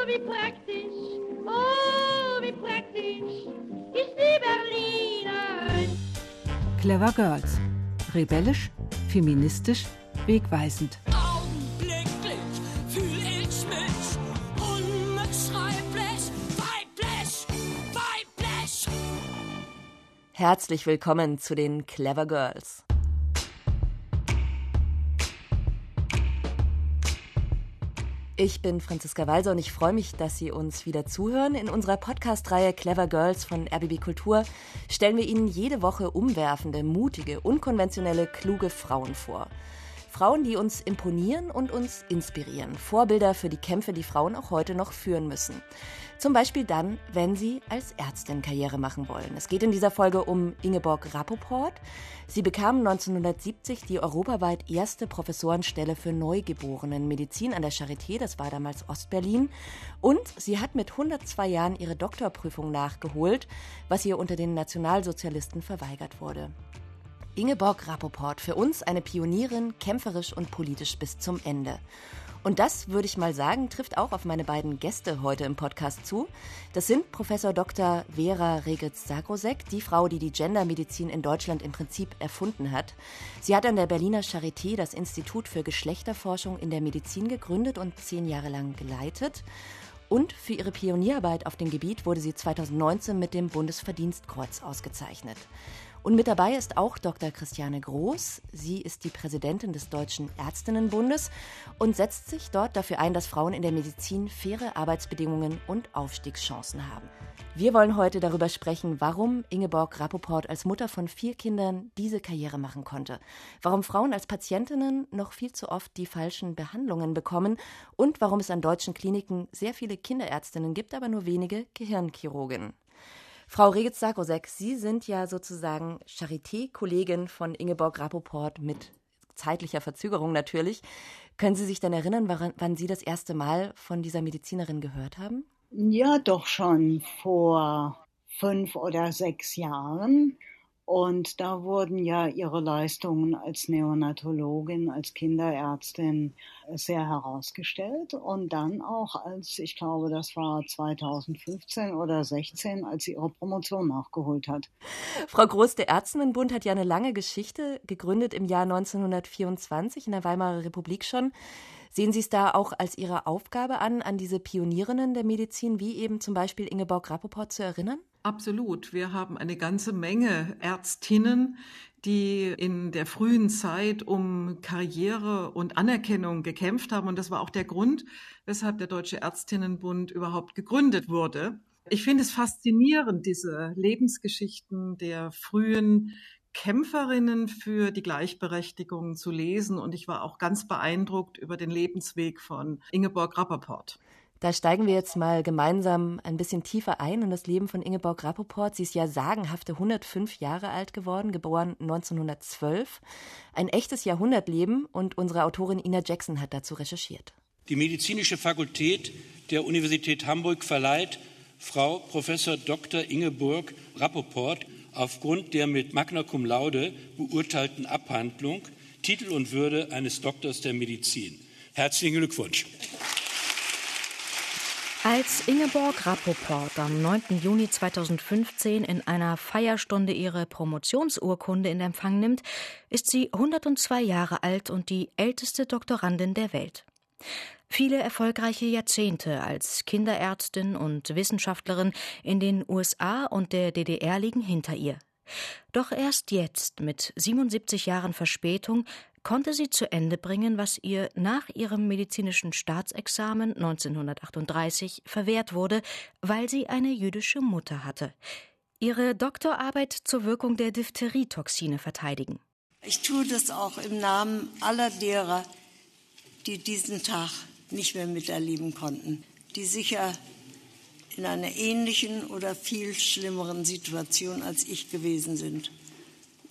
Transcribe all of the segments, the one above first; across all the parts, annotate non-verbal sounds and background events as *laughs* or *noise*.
Oh, wie praktisch, oh, wie praktisch ist die Berlinerin. Clever Girls. Rebellisch, feministisch, wegweisend. Augenblicklich fühl ich mich unbeschreiblich weiblich, weiblich. Herzlich willkommen zu den Clever Girls. Ich bin Franziska Walser und ich freue mich, dass Sie uns wieder zuhören. In unserer Podcast-Reihe Clever Girls von RBB Kultur stellen wir Ihnen jede Woche umwerfende, mutige, unkonventionelle, kluge Frauen vor. Frauen, die uns imponieren und uns inspirieren. Vorbilder für die Kämpfe, die Frauen auch heute noch führen müssen. Zum Beispiel dann, wenn sie als Ärztin Karriere machen wollen. Es geht in dieser Folge um Ingeborg Rappoport. Sie bekam 1970 die europaweit erste Professorenstelle für Neugeborenenmedizin an der Charité, das war damals Ostberlin. Und sie hat mit 102 Jahren ihre Doktorprüfung nachgeholt, was ihr unter den Nationalsozialisten verweigert wurde. Ingeborg Rappoport, für uns eine Pionierin, kämpferisch und politisch bis zum Ende. Und das, würde ich mal sagen, trifft auch auf meine beiden Gäste heute im Podcast zu. Das sind Professor Dr. Vera Regitz-Sagrosek, die Frau, die die Gendermedizin in Deutschland im Prinzip erfunden hat. Sie hat an der Berliner Charité das Institut für Geschlechterforschung in der Medizin gegründet und zehn Jahre lang geleitet. Und für ihre Pionierarbeit auf dem Gebiet wurde sie 2019 mit dem Bundesverdienstkreuz ausgezeichnet. Und mit dabei ist auch Dr. Christiane Groß. Sie ist die Präsidentin des Deutschen Ärztinnenbundes und setzt sich dort dafür ein, dass Frauen in der Medizin faire Arbeitsbedingungen und Aufstiegschancen haben. Wir wollen heute darüber sprechen, warum Ingeborg Rappoport als Mutter von vier Kindern diese Karriere machen konnte, warum Frauen als Patientinnen noch viel zu oft die falschen Behandlungen bekommen und warum es an deutschen Kliniken sehr viele Kinderärztinnen gibt, aber nur wenige Gehirnchirurgen. Frau Regitz-Sarkosek, Sie sind ja sozusagen Charité-Kollegin von Ingeborg Rappoport mit zeitlicher Verzögerung natürlich. Können Sie sich denn erinnern, wann Sie das erste Mal von dieser Medizinerin gehört haben? Ja, doch schon vor fünf oder sechs Jahren. Und da wurden ja ihre Leistungen als Neonatologin, als Kinderärztin sehr herausgestellt. Und dann auch als, ich glaube, das war 2015 oder 16, als sie ihre Promotion nachgeholt hat. Frau Groß, der Ärztinnenbund hat ja eine lange Geschichte, gegründet im Jahr 1924 in der Weimarer Republik schon. Sehen Sie es da auch als Ihre Aufgabe an, an diese Pionierinnen der Medizin, wie eben zum Beispiel Ingeborg Rappoport, zu erinnern? Absolut. Wir haben eine ganze Menge Ärztinnen, die in der frühen Zeit um Karriere und Anerkennung gekämpft haben. Und das war auch der Grund, weshalb der Deutsche Ärztinnenbund überhaupt gegründet wurde. Ich finde es faszinierend, diese Lebensgeschichten der frühen Kämpferinnen für die Gleichberechtigung zu lesen. Und ich war auch ganz beeindruckt über den Lebensweg von Ingeborg Rappaport. Da steigen wir jetzt mal gemeinsam ein bisschen tiefer ein in das Leben von Ingeborg Rappoport. Sie ist ja sagenhafte 105 Jahre alt geworden, geboren 1912. Ein echtes Jahrhundertleben und unsere Autorin Ina Jackson hat dazu recherchiert. Die medizinische Fakultät der Universität Hamburg verleiht Frau Professor Dr. Ingeborg Rappoport aufgrund der mit Magna Cum Laude beurteilten Abhandlung Titel und Würde eines Doktors der Medizin. Herzlichen Glückwunsch. Als Ingeborg Rappoport am 9. Juni 2015 in einer Feierstunde ihre Promotionsurkunde in Empfang nimmt, ist sie 102 Jahre alt und die älteste Doktorandin der Welt. Viele erfolgreiche Jahrzehnte als Kinderärztin und Wissenschaftlerin in den USA und der DDR liegen hinter ihr. Doch erst jetzt, mit 77 Jahren Verspätung, konnte sie zu Ende bringen, was ihr nach ihrem medizinischen Staatsexamen 1938 verwehrt wurde, weil sie eine jüdische Mutter hatte. Ihre Doktorarbeit zur Wirkung der Diphtherietoxine verteidigen. Ich tue das auch im Namen aller derer, die diesen Tag nicht mehr miterleben konnten, die sicher in einer ähnlichen oder viel schlimmeren Situation als ich gewesen sind.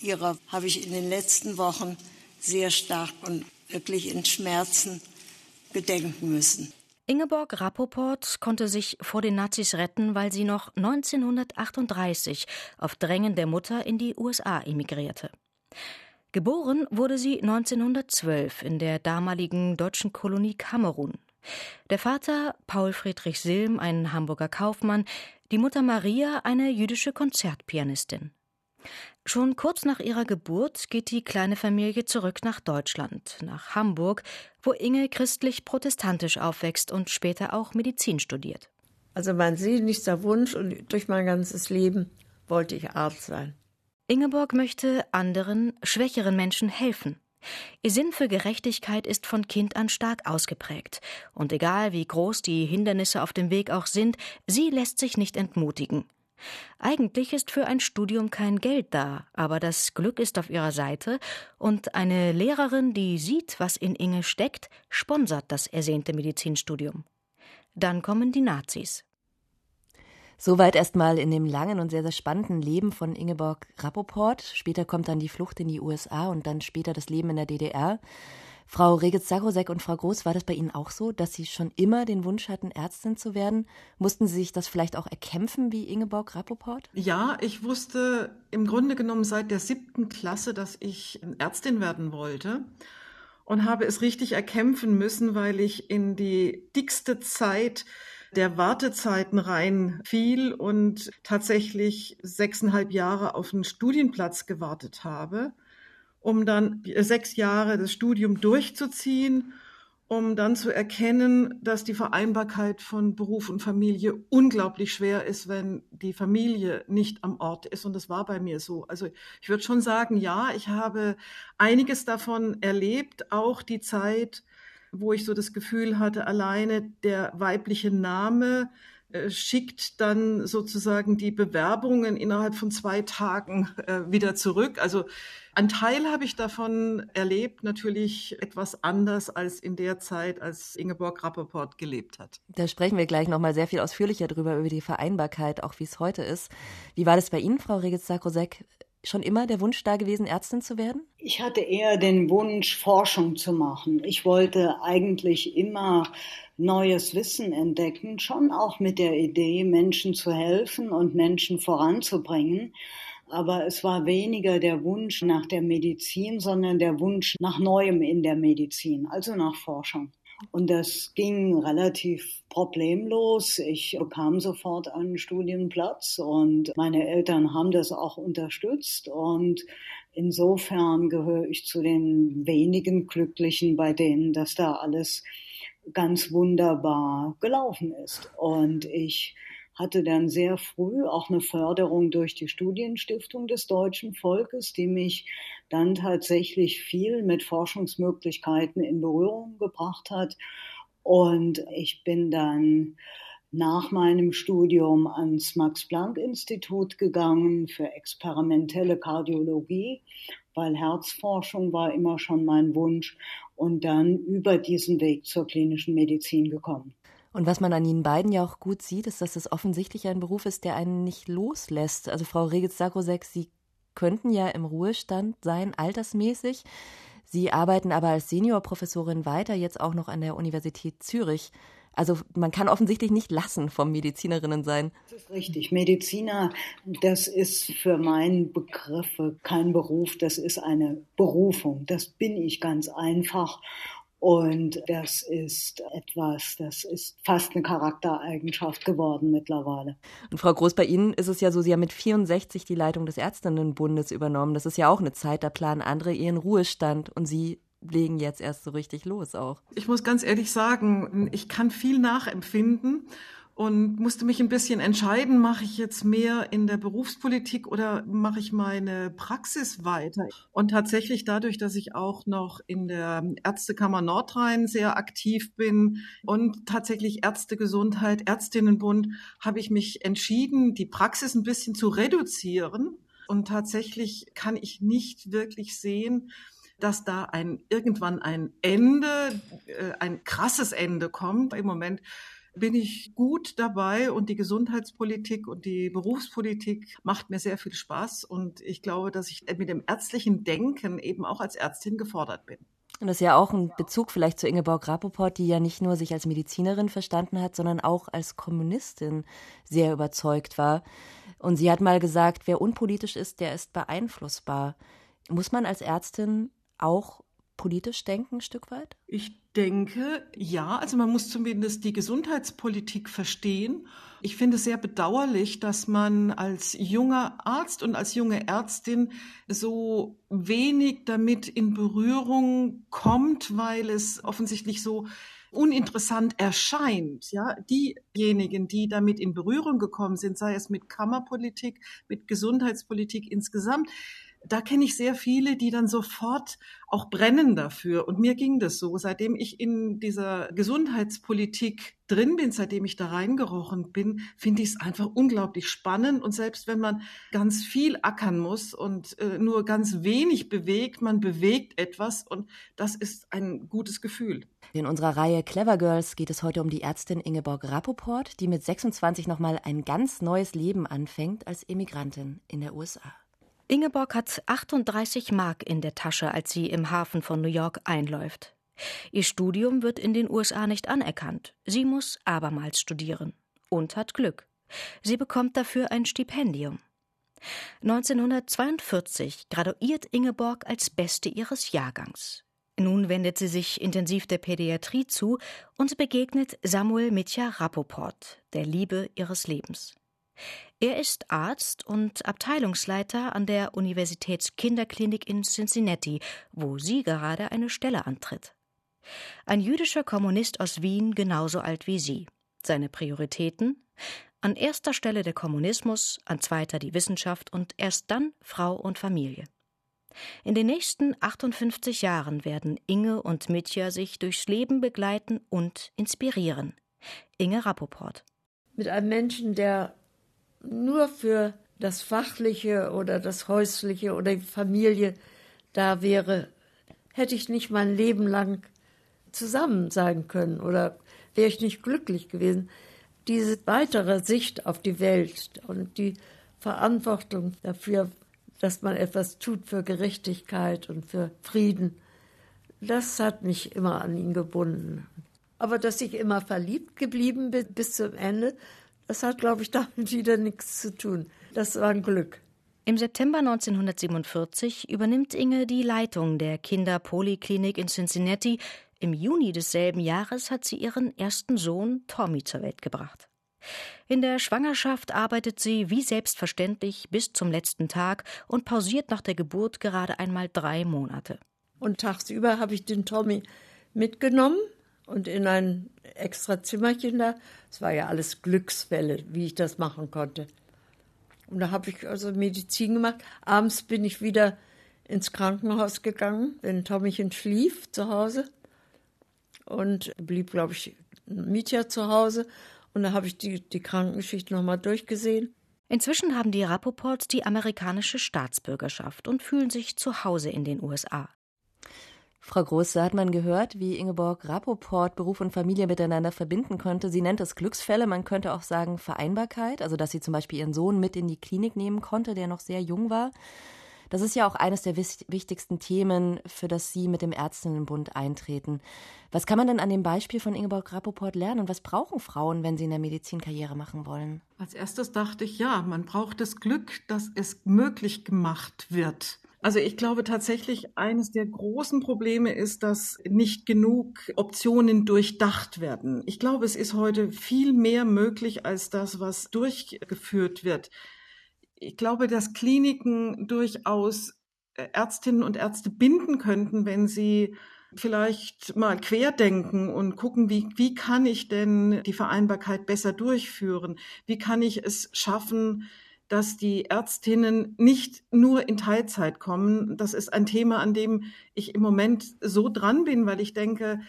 Ihrer habe ich in den letzten Wochen sehr stark und wirklich in Schmerzen gedenken müssen. Ingeborg Rappoport konnte sich vor den Nazis retten, weil sie noch 1938 auf Drängen der Mutter in die USA emigrierte. Geboren wurde sie 1912 in der damaligen deutschen Kolonie Kamerun. Der Vater Paul Friedrich Silm, ein Hamburger Kaufmann, die Mutter Maria, eine jüdische Konzertpianistin. Schon kurz nach ihrer Geburt geht die kleine Familie zurück nach Deutschland, nach Hamburg, wo Inge christlich-protestantisch aufwächst und später auch Medizin studiert. Also mein sehnlichster Wunsch und durch mein ganzes Leben wollte ich Arzt sein. Ingeborg möchte anderen, schwächeren Menschen helfen. Ihr Sinn für Gerechtigkeit ist von Kind an stark ausgeprägt. Und egal wie groß die Hindernisse auf dem Weg auch sind, sie lässt sich nicht entmutigen. Eigentlich ist für ein Studium kein Geld da, aber das Glück ist auf ihrer Seite und eine Lehrerin, die sieht, was in Inge steckt, sponsert das ersehnte Medizinstudium. Dann kommen die Nazis. Soweit erstmal in dem langen und sehr, sehr spannenden Leben von Ingeborg Rappoport. Später kommt dann die Flucht in die USA und dann später das Leben in der DDR. Frau Regitz-Sarosek und Frau Groß, war das bei Ihnen auch so, dass Sie schon immer den Wunsch hatten, Ärztin zu werden? Mussten Sie sich das vielleicht auch erkämpfen wie Ingeborg Rappoport? Ja, ich wusste im Grunde genommen seit der siebten Klasse, dass ich Ärztin werden wollte und habe es richtig erkämpfen müssen, weil ich in die dickste Zeit der Wartezeiten reinfiel und tatsächlich sechseinhalb Jahre auf einen Studienplatz gewartet habe um dann sechs Jahre das Studium durchzuziehen, um dann zu erkennen, dass die Vereinbarkeit von Beruf und Familie unglaublich schwer ist, wenn die Familie nicht am Ort ist. Und das war bei mir so. Also ich würde schon sagen, ja, ich habe einiges davon erlebt, auch die Zeit, wo ich so das Gefühl hatte, alleine der weibliche Name äh, schickt dann sozusagen die Bewerbungen innerhalb von zwei Tagen äh, wieder zurück. Also ein Teil habe ich davon erlebt, natürlich etwas anders als in der Zeit, als Ingeborg Rappaport gelebt hat. Da sprechen wir gleich nochmal sehr viel ausführlicher drüber, über die Vereinbarkeit, auch wie es heute ist. Wie war das bei Ihnen, Frau Regitz-Sakrosek? Schon immer der Wunsch da gewesen, Ärztin zu werden? Ich hatte eher den Wunsch, Forschung zu machen. Ich wollte eigentlich immer neues Wissen entdecken, schon auch mit der Idee, Menschen zu helfen und Menschen voranzubringen. Aber es war weniger der Wunsch nach der Medizin, sondern der Wunsch nach Neuem in der Medizin, also nach Forschung. Und das ging relativ problemlos. Ich bekam sofort einen Studienplatz und meine Eltern haben das auch unterstützt. Und insofern gehöre ich zu den wenigen Glücklichen, bei denen das da alles ganz wunderbar gelaufen ist. Und ich hatte dann sehr früh auch eine Förderung durch die Studienstiftung des deutschen Volkes, die mich dann tatsächlich viel mit Forschungsmöglichkeiten in Berührung gebracht hat. Und ich bin dann nach meinem Studium ans Max-Planck-Institut gegangen für experimentelle Kardiologie, weil Herzforschung war immer schon mein Wunsch und dann über diesen Weg zur klinischen Medizin gekommen. Und was man an Ihnen beiden ja auch gut sieht, ist, dass es offensichtlich ein Beruf ist, der einen nicht loslässt. Also Frau Regitz-Sakrosek, Sie könnten ja im Ruhestand sein, altersmäßig. Sie arbeiten aber als Seniorprofessorin weiter, jetzt auch noch an der Universität Zürich. Also man kann offensichtlich nicht lassen vom Medizinerinnen sein. Das ist richtig. Mediziner, das ist für meinen Begriffe kein Beruf, das ist eine Berufung. Das bin ich ganz einfach. Und das ist etwas, das ist fast eine Charaktereigenschaft geworden mittlerweile. Und Frau Groß, bei Ihnen ist es ja so, Sie haben mit 64 die Leitung des Ärztinnenbundes übernommen. Das ist ja auch eine Zeit, da planen andere ihren Ruhestand und Sie legen jetzt erst so richtig los auch. Ich muss ganz ehrlich sagen, ich kann viel nachempfinden und musste mich ein bisschen entscheiden, mache ich jetzt mehr in der Berufspolitik oder mache ich meine Praxis weiter? Und tatsächlich dadurch, dass ich auch noch in der Ärztekammer Nordrhein sehr aktiv bin und tatsächlich Ärztegesundheit, Ärztinnenbund, habe ich mich entschieden, die Praxis ein bisschen zu reduzieren. Und tatsächlich kann ich nicht wirklich sehen, dass da ein irgendwann ein Ende, äh, ein krasses Ende kommt. Im Moment bin ich gut dabei und die Gesundheitspolitik und die Berufspolitik macht mir sehr viel Spaß und ich glaube, dass ich mit dem ärztlichen Denken eben auch als Ärztin gefordert bin. Und das ist ja auch ein Bezug vielleicht zu Ingeborg Rapoport, die ja nicht nur sich als Medizinerin verstanden hat, sondern auch als Kommunistin sehr überzeugt war. Und sie hat mal gesagt, wer unpolitisch ist, der ist beeinflussbar. Muss man als Ärztin auch politisch denken, ein Stück weit? Ich denke, ja. Also man muss zumindest die Gesundheitspolitik verstehen. Ich finde es sehr bedauerlich, dass man als junger Arzt und als junge Ärztin so wenig damit in Berührung kommt, weil es offensichtlich so uninteressant erscheint, ja, diejenigen, die damit in Berührung gekommen sind, sei es mit Kammerpolitik, mit Gesundheitspolitik insgesamt, da kenne ich sehr viele, die dann sofort auch brennen dafür. Und mir ging das so, seitdem ich in dieser Gesundheitspolitik drin bin, seitdem ich da reingerochen bin, finde ich es einfach unglaublich spannend. Und selbst wenn man ganz viel ackern muss und äh, nur ganz wenig bewegt, man bewegt etwas und das ist ein gutes Gefühl. In unserer Reihe Clever Girls geht es heute um die Ärztin Ingeborg Rappoport, die mit 26 nochmal ein ganz neues Leben anfängt als Immigrantin in der USA. Ingeborg hat 38 Mark in der Tasche, als sie im Hafen von New York einläuft. Ihr Studium wird in den USA nicht anerkannt. Sie muss abermals studieren und hat Glück. Sie bekommt dafür ein Stipendium. 1942 graduiert Ingeborg als Beste ihres Jahrgangs. Nun wendet sie sich intensiv der Pädiatrie zu und begegnet Samuel Mitja Rappoport, der Liebe ihres Lebens. Er ist Arzt und Abteilungsleiter an der Universitätskinderklinik in Cincinnati, wo sie gerade eine Stelle antritt. Ein jüdischer Kommunist aus Wien genauso alt wie sie. Seine Prioritäten? An erster Stelle der Kommunismus, an zweiter die Wissenschaft und erst dann Frau und Familie. In den nächsten 58 Jahren werden Inge und Mitja sich durchs Leben begleiten und inspirieren. Inge Rappoport. Mit einem Menschen, der nur für das Fachliche oder das Häusliche oder die Familie da wäre, hätte ich nicht mein Leben lang zusammen sein können oder wäre ich nicht glücklich gewesen. Diese weitere Sicht auf die Welt und die Verantwortung dafür, dass man etwas tut für Gerechtigkeit und für Frieden, das hat mich immer an ihn gebunden. Aber dass ich immer verliebt geblieben bin bis zum Ende, das hat, glaube ich, *laughs* damit wieder nichts zu tun. Das war ein Glück. Im September 1947 übernimmt Inge die Leitung der Kinderpoliklinik in Cincinnati. Im Juni desselben Jahres hat sie ihren ersten Sohn Tommy zur Welt gebracht. In der Schwangerschaft arbeitet sie wie selbstverständlich bis zum letzten Tag und pausiert nach der Geburt gerade einmal drei Monate. Und tagsüber habe ich den Tommy mitgenommen und in ein extra Zimmerchen da. Es war ja alles Glücksfälle, wie ich das machen konnte. Und da habe ich also Medizin gemacht. Abends bin ich wieder ins Krankenhaus gegangen, wenn Tommychen schlief zu Hause. Und blieb, glaube ich, Mietja zu Hause. Und da habe ich die, die Krankengeschichte nochmal durchgesehen. Inzwischen haben die Rappoports die amerikanische Staatsbürgerschaft und fühlen sich zu Hause in den USA. Frau Groß, da hat man gehört, wie Ingeborg Rappoport Beruf und Familie miteinander verbinden konnte. Sie nennt es Glücksfälle, man könnte auch sagen Vereinbarkeit, also dass sie zum Beispiel ihren Sohn mit in die Klinik nehmen konnte, der noch sehr jung war. Das ist ja auch eines der wichtigsten Themen, für das Sie mit dem Ärztinnenbund eintreten. Was kann man denn an dem Beispiel von Ingeborg Rappoport lernen und was brauchen Frauen, wenn sie in der Medizin Karriere machen wollen? Als erstes dachte ich, ja, man braucht das Glück, dass es möglich gemacht wird. Also ich glaube tatsächlich, eines der großen Probleme ist, dass nicht genug Optionen durchdacht werden. Ich glaube, es ist heute viel mehr möglich als das, was durchgeführt wird. Ich glaube, dass Kliniken durchaus äh, Ärztinnen und Ärzte binden könnten, wenn sie vielleicht mal querdenken und gucken, wie, wie kann ich denn die Vereinbarkeit besser durchführen? Wie kann ich es schaffen, dass die Ärztinnen nicht nur in Teilzeit kommen. Das ist ein Thema, an dem ich im Moment so dran bin, weil ich denke,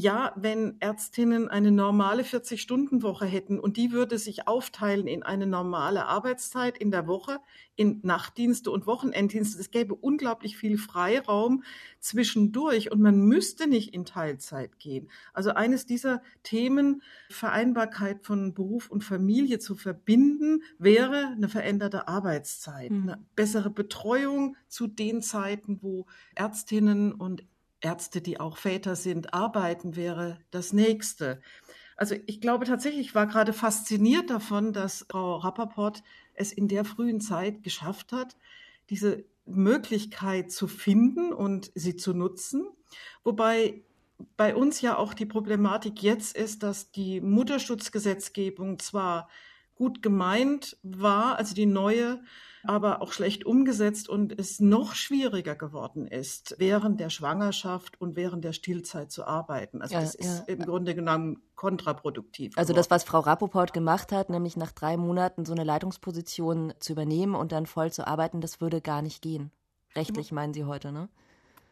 ja, wenn Ärztinnen eine normale 40-Stunden-Woche hätten und die würde sich aufteilen in eine normale Arbeitszeit in der Woche, in Nachtdienste und Wochenenddienste, es gäbe unglaublich viel Freiraum zwischendurch und man müsste nicht in Teilzeit gehen. Also eines dieser Themen, Vereinbarkeit von Beruf und Familie zu verbinden, wäre eine veränderte Arbeitszeit, mhm. eine bessere Betreuung zu den Zeiten, wo Ärztinnen und Ärzte, die auch Väter sind, arbeiten, wäre das nächste. Also ich glaube tatsächlich, ich war gerade fasziniert davon, dass Frau Rappaport es in der frühen Zeit geschafft hat, diese Möglichkeit zu finden und sie zu nutzen. Wobei bei uns ja auch die Problematik jetzt ist, dass die Mutterschutzgesetzgebung zwar gut gemeint war, also die neue, aber auch schlecht umgesetzt und es noch schwieriger geworden ist, während der Schwangerschaft und während der Stillzeit zu arbeiten. Also ja, das ist ja. im Grunde genommen kontraproduktiv. Also geworden. das, was Frau Rappoport gemacht hat, nämlich nach drei Monaten so eine Leitungsposition zu übernehmen und dann voll zu arbeiten, das würde gar nicht gehen. Rechtlich meinen Sie heute, ne?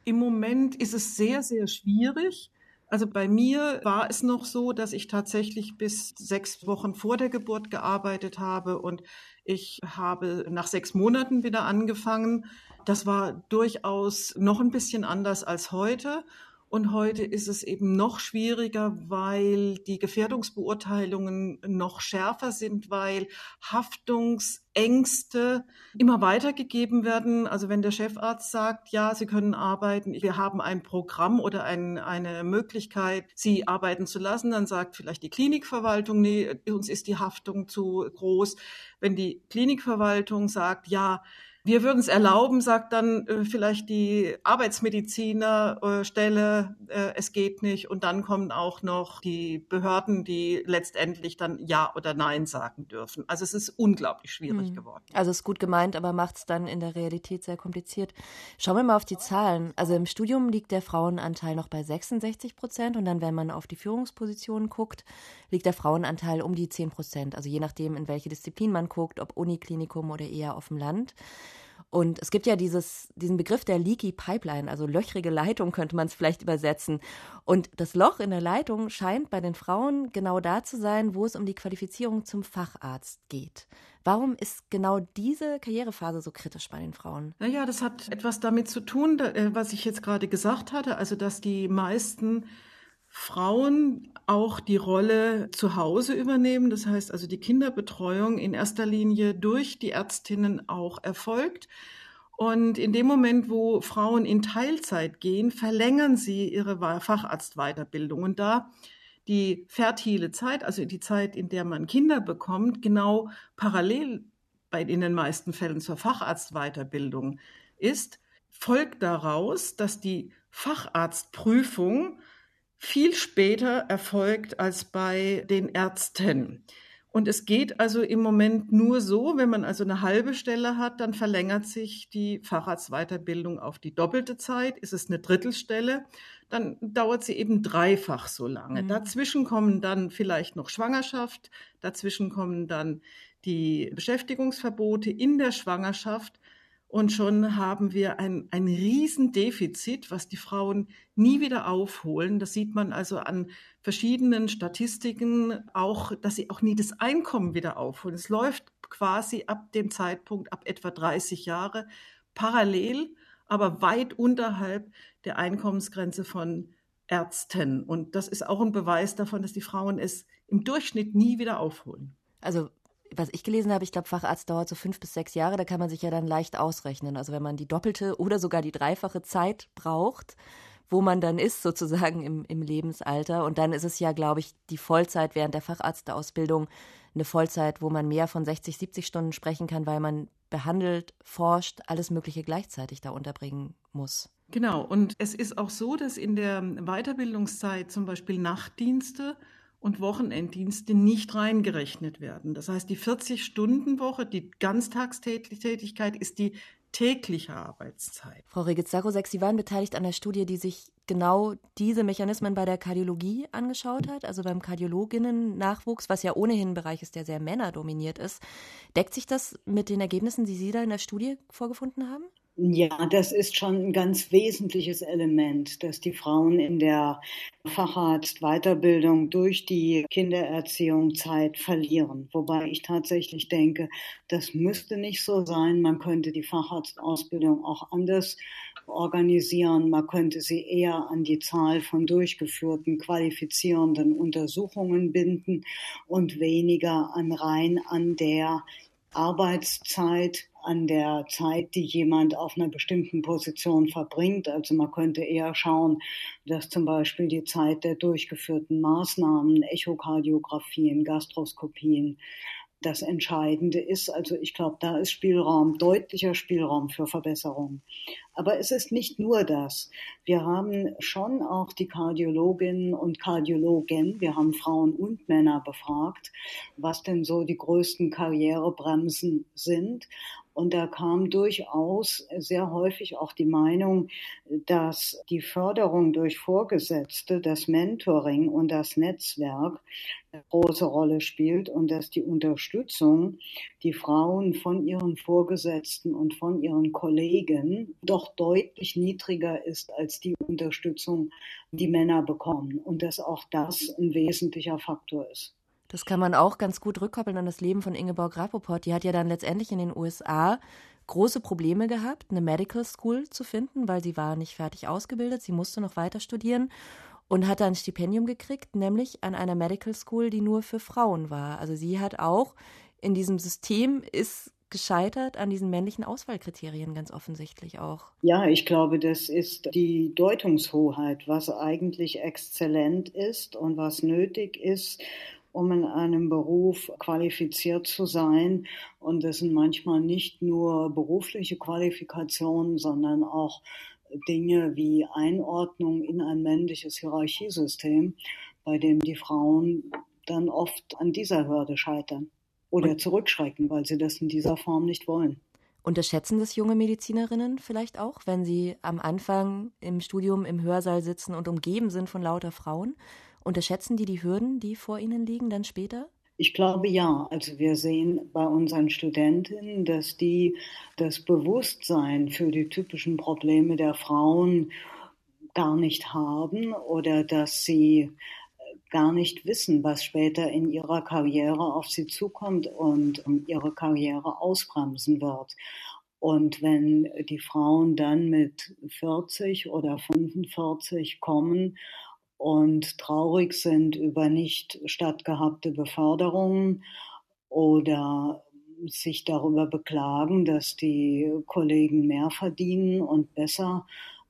Im Moment ist es sehr, sehr schwierig. Also bei mir war es noch so, dass ich tatsächlich bis sechs Wochen vor der Geburt gearbeitet habe und ich habe nach sechs Monaten wieder angefangen. Das war durchaus noch ein bisschen anders als heute. Und heute ist es eben noch schwieriger, weil die Gefährdungsbeurteilungen noch schärfer sind, weil Haftungsängste immer weitergegeben werden. Also wenn der Chefarzt sagt, ja, Sie können arbeiten, wir haben ein Programm oder ein, eine Möglichkeit, Sie arbeiten zu lassen, dann sagt vielleicht die Klinikverwaltung, nee, uns ist die Haftung zu groß. Wenn die Klinikverwaltung sagt, ja, wir würden es erlauben, sagt dann äh, vielleicht die Arbeitsmedizinerstelle, äh, es geht nicht. Und dann kommen auch noch die Behörden, die letztendlich dann Ja oder Nein sagen dürfen. Also es ist unglaublich schwierig mhm. geworden. Also es ist gut gemeint, aber macht es dann in der Realität sehr kompliziert. Schauen wir mal auf die Zahlen. Also im Studium liegt der Frauenanteil noch bei 66 Prozent und dann, wenn man auf die Führungspositionen guckt, liegt der Frauenanteil um die 10 Prozent. Also je nachdem, in welche Disziplin man guckt, ob Uniklinikum oder eher auf dem Land. Und es gibt ja dieses, diesen Begriff der Leaky Pipeline, also löchrige Leitung könnte man es vielleicht übersetzen. Und das Loch in der Leitung scheint bei den Frauen genau da zu sein, wo es um die Qualifizierung zum Facharzt geht. Warum ist genau diese Karrierephase so kritisch bei den Frauen? Naja, das hat etwas damit zu tun, äh, was ich jetzt gerade gesagt hatte, also dass die meisten Frauen auch die Rolle zu Hause übernehmen. Das heißt also, die Kinderbetreuung in erster Linie durch die Ärztinnen auch erfolgt. Und in dem Moment, wo Frauen in Teilzeit gehen, verlängern sie ihre Facharztweiterbildung. Und da die fertile Zeit, also die Zeit, in der man Kinder bekommt, genau parallel bei in den meisten Fällen zur Facharztweiterbildung ist, folgt daraus, dass die Facharztprüfung viel später erfolgt als bei den Ärzten. Und es geht also im Moment nur so, wenn man also eine halbe Stelle hat, dann verlängert sich die Facharztweiterbildung auf die doppelte Zeit. Ist es eine Drittelstelle, dann dauert sie eben dreifach so lange. Mhm. Dazwischen kommen dann vielleicht noch Schwangerschaft, dazwischen kommen dann die Beschäftigungsverbote in der Schwangerschaft. Und schon haben wir ein, ein Riesendefizit, was die Frauen nie wieder aufholen. Das sieht man also an verschiedenen Statistiken auch, dass sie auch nie das Einkommen wieder aufholen. Es läuft quasi ab dem Zeitpunkt, ab etwa 30 Jahre, parallel, aber weit unterhalb der Einkommensgrenze von Ärzten. Und das ist auch ein Beweis davon, dass die Frauen es im Durchschnitt nie wieder aufholen. Also was ich gelesen habe, ich glaube, Facharzt dauert so fünf bis sechs Jahre, da kann man sich ja dann leicht ausrechnen. Also wenn man die doppelte oder sogar die dreifache Zeit braucht, wo man dann ist, sozusagen im, im Lebensalter. Und dann ist es ja, glaube ich, die Vollzeit während der Facharztausbildung eine Vollzeit, wo man mehr von 60, 70 Stunden sprechen kann, weil man behandelt, forscht, alles Mögliche gleichzeitig da unterbringen muss. Genau, und es ist auch so, dass in der Weiterbildungszeit zum Beispiel Nachtdienste und Wochenenddienste nicht reingerechnet werden. Das heißt, die 40-Stunden-Woche, die Ganztagstätigkeit ist die tägliche Arbeitszeit. Frau Regitz-Sarosek, Sie waren beteiligt an der Studie, die sich genau diese Mechanismen bei der Kardiologie angeschaut hat, also beim Kardiologinnen-Nachwuchs, was ja ohnehin ein Bereich ist, der sehr männerdominiert ist. Deckt sich das mit den Ergebnissen, die Sie da in der Studie vorgefunden haben? Ja, das ist schon ein ganz wesentliches Element, dass die Frauen in der Facharzt-Weiterbildung durch die Kindererziehung Zeit verlieren. Wobei ich tatsächlich denke, das müsste nicht so sein. Man könnte die Facharztausbildung auch anders organisieren. Man könnte sie eher an die Zahl von durchgeführten qualifizierenden Untersuchungen binden und weniger an rein an der Arbeitszeit, an der Zeit, die jemand auf einer bestimmten Position verbringt. Also man könnte eher schauen, dass zum Beispiel die Zeit der durchgeführten Maßnahmen, Echokardiografien, Gastroskopien, das Entscheidende ist. Also ich glaube, da ist Spielraum, deutlicher Spielraum für Verbesserungen. Aber es ist nicht nur das. Wir haben schon auch die Kardiologinnen und Kardiologen, wir haben Frauen und Männer befragt, was denn so die größten Karrierebremsen sind. Und da kam durchaus sehr häufig auch die Meinung, dass die Förderung durch Vorgesetzte, das Mentoring und das Netzwerk eine große Rolle spielt und dass die Unterstützung, die Frauen von ihren Vorgesetzten und von ihren Kollegen doch deutlich niedriger ist als die Unterstützung, die Männer bekommen und dass auch das ein wesentlicher Faktor ist. Das kann man auch ganz gut rückkoppeln an das Leben von Ingeborg Rappoport. Die hat ja dann letztendlich in den USA große Probleme gehabt, eine Medical School zu finden, weil sie war nicht fertig ausgebildet. Sie musste noch weiter studieren und hat dann ein Stipendium gekriegt, nämlich an einer Medical School, die nur für Frauen war. Also sie hat auch in diesem System ist gescheitert an diesen männlichen Auswahlkriterien ganz offensichtlich auch. Ja, ich glaube, das ist die Deutungshoheit, was eigentlich exzellent ist und was nötig ist um in einem Beruf qualifiziert zu sein. Und das sind manchmal nicht nur berufliche Qualifikationen, sondern auch Dinge wie Einordnung in ein männliches Hierarchiesystem, bei dem die Frauen dann oft an dieser Hürde scheitern oder zurückschrecken, weil sie das in dieser Form nicht wollen. Unterschätzen das junge Medizinerinnen vielleicht auch, wenn sie am Anfang im Studium im Hörsaal sitzen und umgeben sind von lauter Frauen? Unterschätzen die die Hürden, die vor ihnen liegen, dann später? Ich glaube ja. Also wir sehen bei unseren Studentinnen, dass die das Bewusstsein für die typischen Probleme der Frauen gar nicht haben oder dass sie gar nicht wissen, was später in ihrer Karriere auf sie zukommt und ihre Karriere ausbremsen wird. Und wenn die Frauen dann mit 40 oder 45 kommen und traurig sind über nicht stattgehabte Beförderungen oder sich darüber beklagen, dass die Kollegen mehr verdienen und besser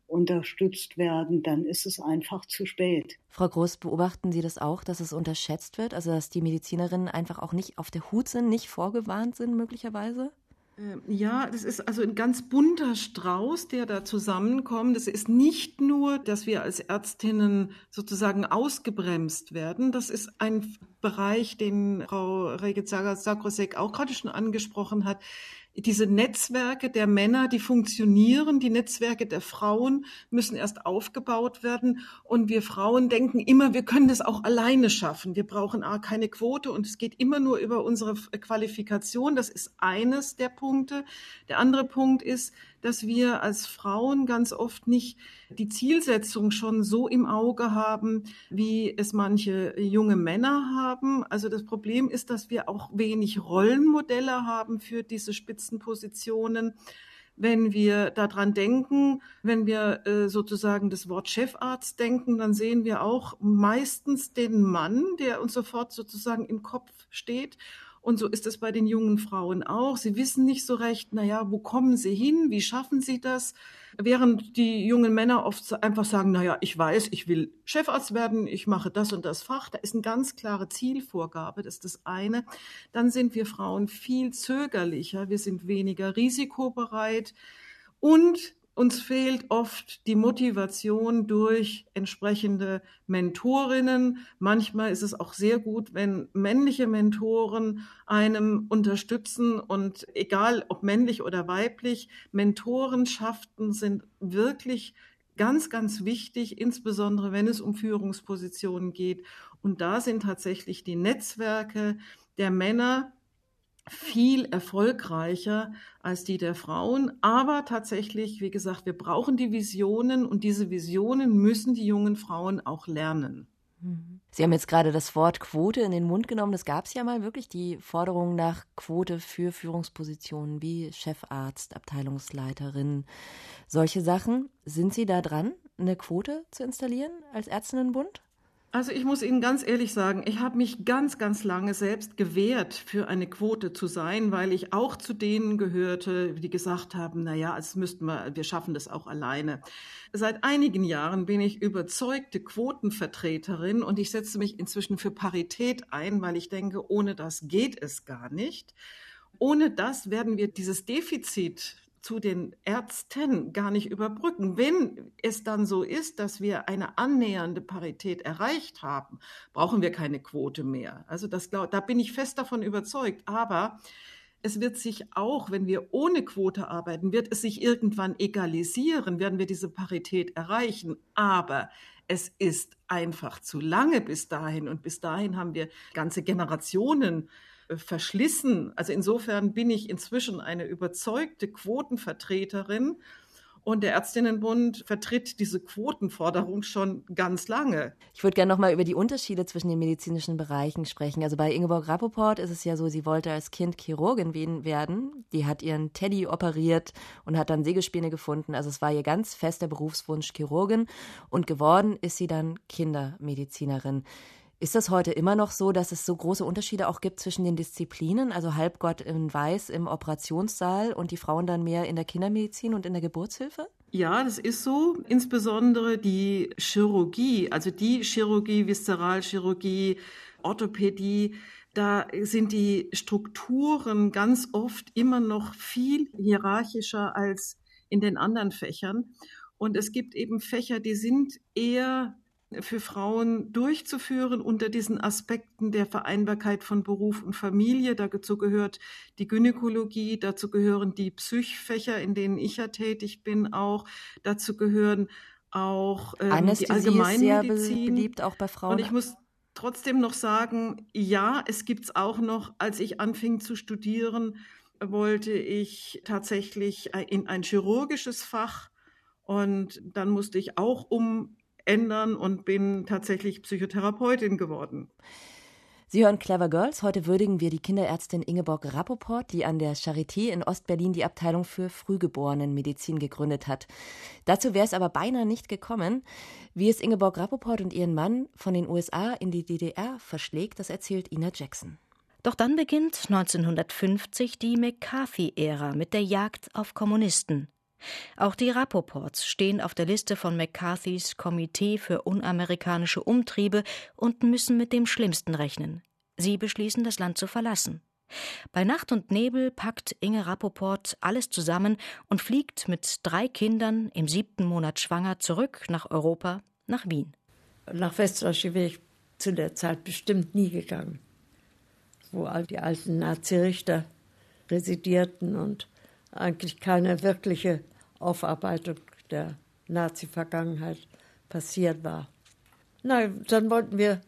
unterstützt werden, dann ist es einfach zu spät. Frau Groß, beobachten Sie das auch, dass es unterschätzt wird, also dass die Medizinerinnen einfach auch nicht auf der Hut sind, nicht vorgewarnt sind möglicherweise? Ähm, ja, das ist also ein ganz bunter Strauß, der da zusammenkommt. Es ist nicht nur, dass wir als Ärztinnen sozusagen ausgebremst werden. Das ist ein Bereich, den Frau Regitzaga-Sakrosek auch gerade schon angesprochen hat diese Netzwerke der Männer, die funktionieren, die Netzwerke der Frauen müssen erst aufgebaut werden. Und wir Frauen denken immer, wir können das auch alleine schaffen. Wir brauchen A, keine Quote und es geht immer nur über unsere Qualifikation. Das ist eines der Punkte. Der andere Punkt ist, dass wir als Frauen ganz oft nicht die Zielsetzung schon so im Auge haben, wie es manche junge Männer haben. Also das Problem ist, dass wir auch wenig Rollenmodelle haben für diese Spitzenpositionen wenn wir daran denken, wenn wir äh, sozusagen das Wort Chefarzt denken, dann sehen wir auch meistens den Mann, der uns sofort sozusagen im Kopf steht. Und so ist es bei den jungen Frauen auch. Sie wissen nicht so recht, naja, wo kommen sie hin? Wie schaffen sie das? Während die jungen Männer oft einfach sagen, naja, ich weiß, ich will Chefarzt werden, ich mache das und das Fach. Da ist eine ganz klare Zielvorgabe, das ist das eine. Dann sind wir Frauen viel zögerlicher, wir sind weniger risikobereit und uns fehlt oft die Motivation durch entsprechende Mentorinnen. Manchmal ist es auch sehr gut, wenn männliche Mentoren einem unterstützen und egal ob männlich oder weiblich, Mentorenschaften sind wirklich ganz, ganz wichtig, insbesondere wenn es um Führungspositionen geht. Und da sind tatsächlich die Netzwerke der Männer viel erfolgreicher als die der Frauen. Aber tatsächlich, wie gesagt, wir brauchen die Visionen und diese Visionen müssen die jungen Frauen auch lernen. Mhm. Sie haben jetzt gerade das Wort Quote in den Mund genommen. Das gab es ja mal wirklich, die Forderung nach Quote für Führungspositionen wie Chefarzt, Abteilungsleiterin, solche Sachen. Sind Sie da dran, eine Quote zu installieren als Ärztinnenbund? Also ich muss Ihnen ganz ehrlich sagen, ich habe mich ganz, ganz lange selbst gewehrt, für eine Quote zu sein, weil ich auch zu denen gehörte, die gesagt haben, na ja, es müssten wir, wir schaffen das auch alleine. Seit einigen Jahren bin ich überzeugte Quotenvertreterin und ich setze mich inzwischen für Parität ein, weil ich denke, ohne das geht es gar nicht. Ohne das werden wir dieses Defizit zu den Ärzten gar nicht überbrücken. Wenn es dann so ist, dass wir eine annähernde Parität erreicht haben, brauchen wir keine Quote mehr. Also das, da bin ich fest davon überzeugt. Aber es wird sich auch, wenn wir ohne Quote arbeiten, wird es sich irgendwann egalisieren, werden wir diese Parität erreichen. Aber es ist einfach zu lange bis dahin. Und bis dahin haben wir ganze Generationen verschlissen. Also insofern bin ich inzwischen eine überzeugte Quotenvertreterin. Und der Ärztinnenbund vertritt diese Quotenforderung schon ganz lange. Ich würde gerne noch mal über die Unterschiede zwischen den medizinischen Bereichen sprechen. Also bei Ingeborg Rappoport ist es ja so, sie wollte als Kind Chirurgin werden. Die hat ihren Teddy operiert und hat dann Sägespäne gefunden. Also es war ihr ganz fester Berufswunsch Chirurgin. Und geworden ist sie dann Kindermedizinerin. Ist das heute immer noch so, dass es so große Unterschiede auch gibt zwischen den Disziplinen, also Halbgott in Weiß im Operationssaal und die Frauen dann mehr in der Kindermedizin und in der Geburtshilfe? Ja, das ist so. Insbesondere die Chirurgie, also die Chirurgie, Viszeralchirurgie, Orthopädie, da sind die Strukturen ganz oft immer noch viel hierarchischer als in den anderen Fächern. Und es gibt eben Fächer, die sind eher für Frauen durchzuführen unter diesen Aspekten der Vereinbarkeit von Beruf und Familie. Dazu gehört die Gynäkologie, dazu gehören die Psychfächer, in denen ich ja tätig bin, auch. Dazu gehören auch ähm, die Allgemeinmedizin. Ist sehr beliebt auch bei Frauen. Und ich muss trotzdem noch sagen, ja, es gibt es auch noch, als ich anfing zu studieren, wollte ich tatsächlich in ein chirurgisches Fach und dann musste ich auch um ändern und bin tatsächlich Psychotherapeutin geworden. Sie hören Clever Girls. Heute würdigen wir die Kinderärztin Ingeborg Rappoport, die an der Charité in Ostberlin die Abteilung für Frühgeborenenmedizin gegründet hat. Dazu wäre es aber beinahe nicht gekommen. Wie es Ingeborg Rappoport und ihren Mann von den USA in die DDR verschlägt, das erzählt Ina Jackson. Doch dann beginnt 1950 die McCarthy-Ära mit der Jagd auf Kommunisten. Auch die Rappoports stehen auf der Liste von McCarthys Komitee für unamerikanische Umtriebe und müssen mit dem Schlimmsten rechnen. Sie beschließen, das Land zu verlassen. Bei Nacht und Nebel packt Inge Rappoport alles zusammen und fliegt mit drei Kindern im siebten Monat schwanger zurück nach Europa, nach Wien. Nach Westdeutschland wäre ich zu der Zeit bestimmt nie gegangen, wo all die alten Nazi-Richter residierten und eigentlich keine wirkliche Aufarbeitung der Nazi-Vergangenheit passiert war. Nein, dann wollten wir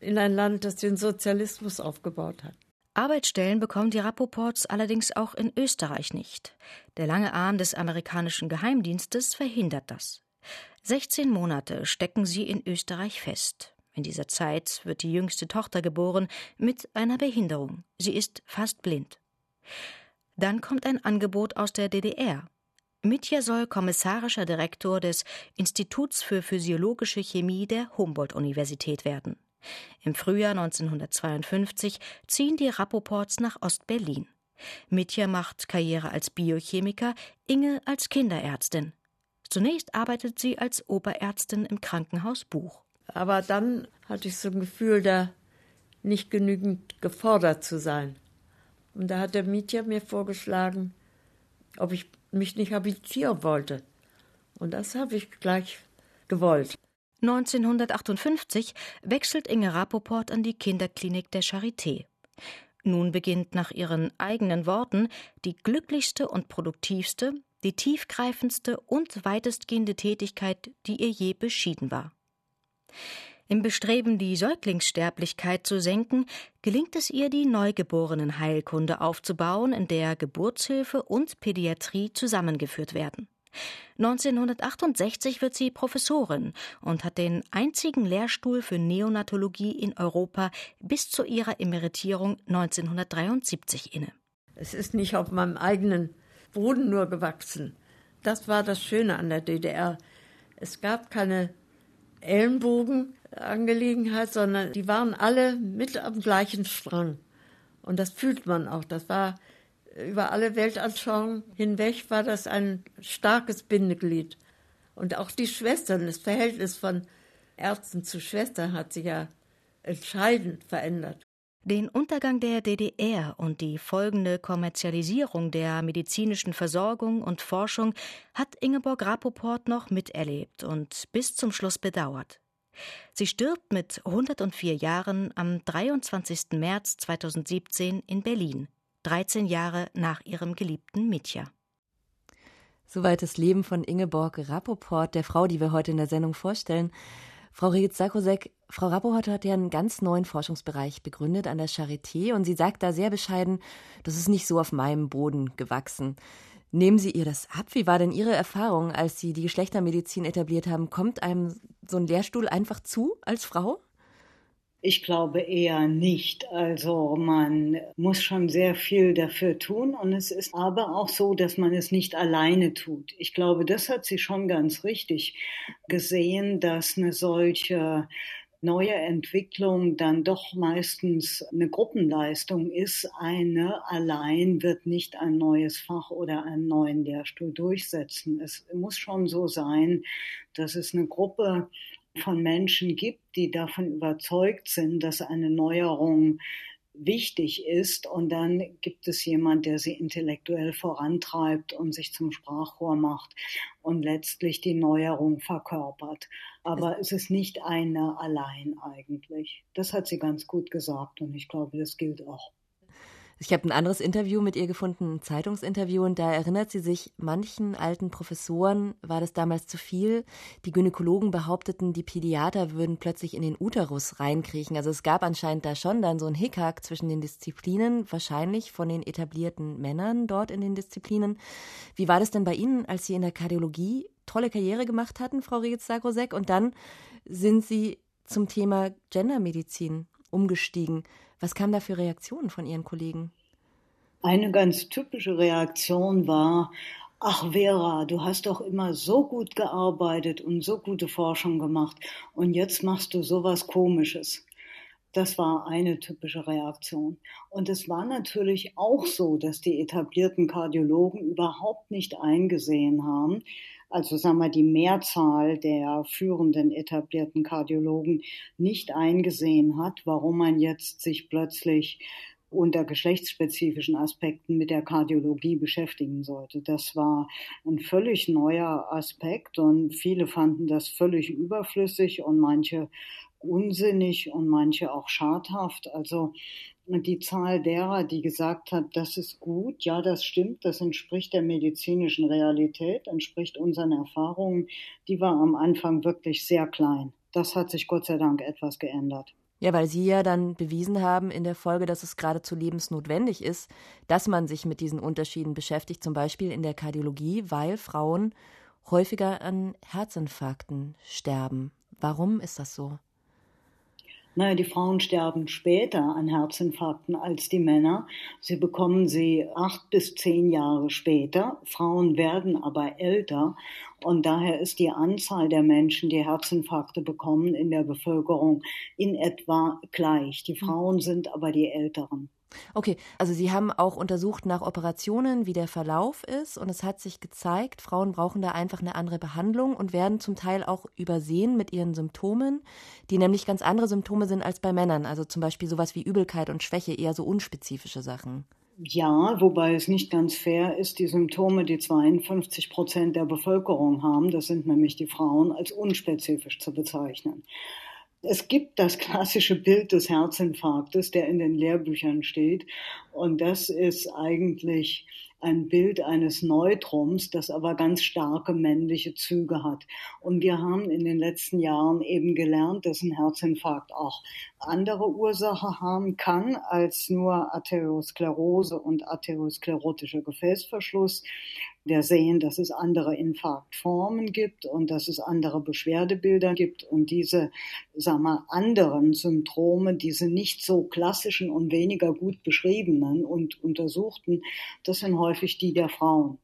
in ein Land, das den Sozialismus aufgebaut hat. Arbeitsstellen bekommen die Rappoports allerdings auch in Österreich nicht. Der lange Arm des amerikanischen Geheimdienstes verhindert das. 16 Monate stecken sie in Österreich fest. In dieser Zeit wird die jüngste Tochter geboren mit einer Behinderung. Sie ist fast blind. Dann kommt ein Angebot aus der DDR. Mitja soll kommissarischer Direktor des Instituts für physiologische Chemie der Humboldt-Universität werden. Im Frühjahr 1952 ziehen die Rappoports nach Ostberlin. Mitja macht Karriere als Biochemiker, Inge als Kinderärztin. Zunächst arbeitet sie als Oberärztin im Krankenhaus Buch. Aber dann hatte ich so ein Gefühl, da nicht genügend gefordert zu sein. Und da hat der Mietja mir vorgeschlagen, ob ich mich nicht habilitieren wollte. Und das habe ich gleich gewollt. 1958 wechselt Inge Rapoport an die Kinderklinik der Charité. Nun beginnt nach ihren eigenen Worten die glücklichste und produktivste, die tiefgreifendste und weitestgehende Tätigkeit, die ihr je beschieden war. Im Bestreben, die Säuglingssterblichkeit zu senken, gelingt es ihr, die Neugeborenenheilkunde aufzubauen, in der Geburtshilfe und Pädiatrie zusammengeführt werden. 1968 wird sie Professorin und hat den einzigen Lehrstuhl für Neonatologie in Europa bis zu ihrer Emeritierung 1973 inne. Es ist nicht auf meinem eigenen Boden nur gewachsen. Das war das Schöne an der DDR. Es gab keine Ellenbogen, Angelegenheit, sondern die waren alle mit am gleichen Strang. Und das fühlt man auch. Das war über alle Weltanschauungen hinweg war das ein starkes Bindeglied. Und auch die Schwestern, das Verhältnis von Ärzten zu Schwestern hat sich ja entscheidend verändert. Den Untergang der DDR und die folgende Kommerzialisierung der medizinischen Versorgung und Forschung hat Ingeborg Rapoport noch miterlebt und bis zum Schluss bedauert. Sie stirbt mit 104 Jahren am 23. März 2017 in Berlin, 13 Jahre nach ihrem geliebten Mitya. Soweit das Leben von Ingeborg Rapoport, der Frau, die wir heute in der Sendung vorstellen. Frau Regitz-Sarkozek, Frau Rapoport hat ja einen ganz neuen Forschungsbereich begründet an der Charité und sie sagt da sehr bescheiden, das ist nicht so auf meinem Boden gewachsen. Nehmen Sie ihr das ab? Wie war denn Ihre Erfahrung, als Sie die Geschlechtermedizin etabliert haben? Kommt einem so ein Lehrstuhl einfach zu als Frau? Ich glaube eher nicht. Also man muss schon sehr viel dafür tun und es ist aber auch so, dass man es nicht alleine tut. Ich glaube, das hat sie schon ganz richtig gesehen, dass eine solche neue Entwicklung dann doch meistens eine Gruppenleistung ist. Eine allein wird nicht ein neues Fach oder einen neuen Lehrstuhl durchsetzen. Es muss schon so sein, dass es eine Gruppe von Menschen gibt, die davon überzeugt sind, dass eine Neuerung wichtig ist und dann gibt es jemand, der sie intellektuell vorantreibt und sich zum Sprachrohr macht und letztlich die Neuerung verkörpert. Aber es ist nicht eine allein eigentlich. Das hat sie ganz gut gesagt und ich glaube, das gilt auch. Ich habe ein anderes Interview mit ihr gefunden, ein Zeitungsinterview, und da erinnert sie sich, manchen alten Professoren war das damals zu viel. Die Gynäkologen behaupteten, die Pädiater würden plötzlich in den Uterus reinkriechen. Also es gab anscheinend da schon dann so ein Hickhack zwischen den Disziplinen, wahrscheinlich von den etablierten Männern dort in den Disziplinen. Wie war das denn bei Ihnen, als Sie in der Kardiologie tolle Karriere gemacht hatten, Frau Regitz-Sarkozek, und dann sind Sie zum Thema Gendermedizin umgestiegen. Was kam da für Reaktionen von Ihren Kollegen? Eine ganz typische Reaktion war, ach Vera, du hast doch immer so gut gearbeitet und so gute Forschung gemacht und jetzt machst du sowas Komisches. Das war eine typische Reaktion. Und es war natürlich auch so, dass die etablierten Kardiologen überhaupt nicht eingesehen haben, also sagen wir die Mehrzahl der führenden etablierten Kardiologen nicht eingesehen hat, warum man jetzt sich plötzlich unter geschlechtsspezifischen Aspekten mit der Kardiologie beschäftigen sollte. Das war ein völlig neuer Aspekt und viele fanden das völlig überflüssig und manche unsinnig und manche auch schadhaft. Also die Zahl derer, die gesagt hat, das ist gut, ja, das stimmt, das entspricht der medizinischen Realität, entspricht unseren Erfahrungen, die war am Anfang wirklich sehr klein. Das hat sich Gott sei Dank etwas geändert. Ja, weil Sie ja dann bewiesen haben in der Folge, dass es geradezu lebensnotwendig ist, dass man sich mit diesen Unterschieden beschäftigt, zum Beispiel in der Kardiologie, weil Frauen häufiger an Herzinfarkten sterben. Warum ist das so? Naja, die Frauen sterben später an Herzinfarkten als die Männer. Sie bekommen sie acht bis zehn Jahre später. Frauen werden aber älter und daher ist die Anzahl der Menschen, die Herzinfarkte bekommen in der Bevölkerung in etwa gleich. Die Frauen sind aber die Älteren. Okay, also Sie haben auch untersucht nach Operationen, wie der Verlauf ist, und es hat sich gezeigt, Frauen brauchen da einfach eine andere Behandlung und werden zum Teil auch übersehen mit ihren Symptomen, die nämlich ganz andere Symptome sind als bei Männern, also zum Beispiel sowas wie Übelkeit und Schwäche, eher so unspezifische Sachen. Ja, wobei es nicht ganz fair ist, die Symptome, die 52 Prozent der Bevölkerung haben, das sind nämlich die Frauen, als unspezifisch zu bezeichnen. Es gibt das klassische Bild des Herzinfarktes, der in den Lehrbüchern steht. Und das ist eigentlich ein Bild eines Neutrums, das aber ganz starke männliche Züge hat. Und wir haben in den letzten Jahren eben gelernt, dass ein Herzinfarkt auch andere Ursache haben kann als nur Arteriosklerose und arteriosklerotischer Gefäßverschluss. Wir sehen, dass es andere Infarktformen gibt und dass es andere Beschwerdebilder gibt und diese, sag mal, anderen Symptome, diese nicht so klassischen und weniger gut beschriebenen und untersuchten, das sind häufig die der Frauen.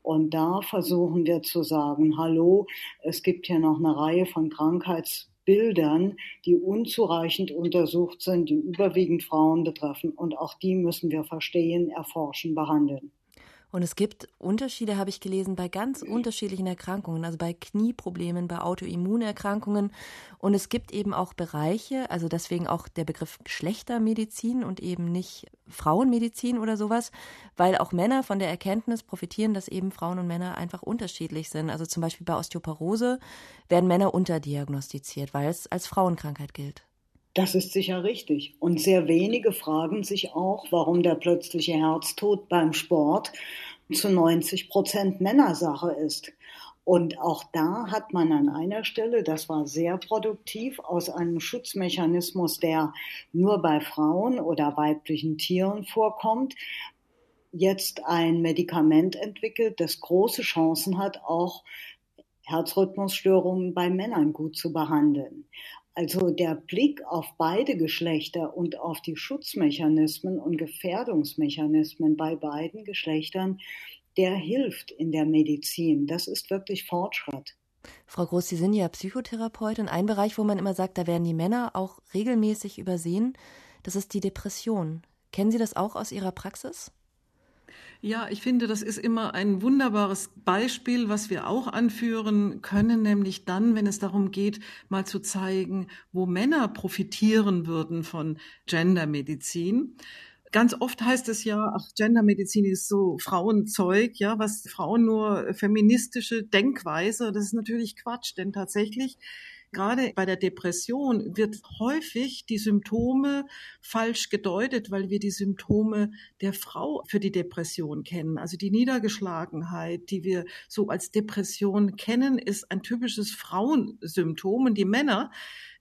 Und da versuchen wir zu sagen, hallo, es gibt hier noch eine Reihe von Krankheits Bildern, die unzureichend untersucht sind, die überwiegend Frauen betreffen. Und auch die müssen wir verstehen, erforschen, behandeln. Und es gibt Unterschiede, habe ich gelesen, bei ganz unterschiedlichen Erkrankungen, also bei Knieproblemen, bei Autoimmunerkrankungen. Und es gibt eben auch Bereiche, also deswegen auch der Begriff Geschlechtermedizin und eben nicht Frauenmedizin oder sowas, weil auch Männer von der Erkenntnis profitieren, dass eben Frauen und Männer einfach unterschiedlich sind. Also zum Beispiel bei Osteoporose werden Männer unterdiagnostiziert, weil es als Frauenkrankheit gilt. Das ist sicher richtig. Und sehr wenige fragen sich auch, warum der plötzliche Herztod beim Sport zu 90 Prozent Männersache ist. Und auch da hat man an einer Stelle, das war sehr produktiv, aus einem Schutzmechanismus, der nur bei Frauen oder weiblichen Tieren vorkommt, jetzt ein Medikament entwickelt, das große Chancen hat, auch Herzrhythmusstörungen bei Männern gut zu behandeln. Also der Blick auf beide Geschlechter und auf die Schutzmechanismen und Gefährdungsmechanismen bei beiden Geschlechtern, der hilft in der Medizin. Das ist wirklich Fortschritt. Frau Groß, Sie sind ja Psychotherapeutin. Ein Bereich, wo man immer sagt, da werden die Männer auch regelmäßig übersehen, das ist die Depression. Kennen Sie das auch aus Ihrer Praxis? Ja, ich finde, das ist immer ein wunderbares Beispiel, was wir auch anführen können, nämlich dann, wenn es darum geht, mal zu zeigen, wo Männer profitieren würden von Gendermedizin. Ganz oft heißt es ja, ach, Gendermedizin ist so Frauenzeug, ja, was Frauen nur feministische Denkweise. Das ist natürlich Quatsch, denn tatsächlich Gerade bei der Depression wird häufig die Symptome falsch gedeutet, weil wir die Symptome der Frau für die Depression kennen. Also die Niedergeschlagenheit, die wir so als Depression kennen, ist ein typisches Frauensymptom und die Männer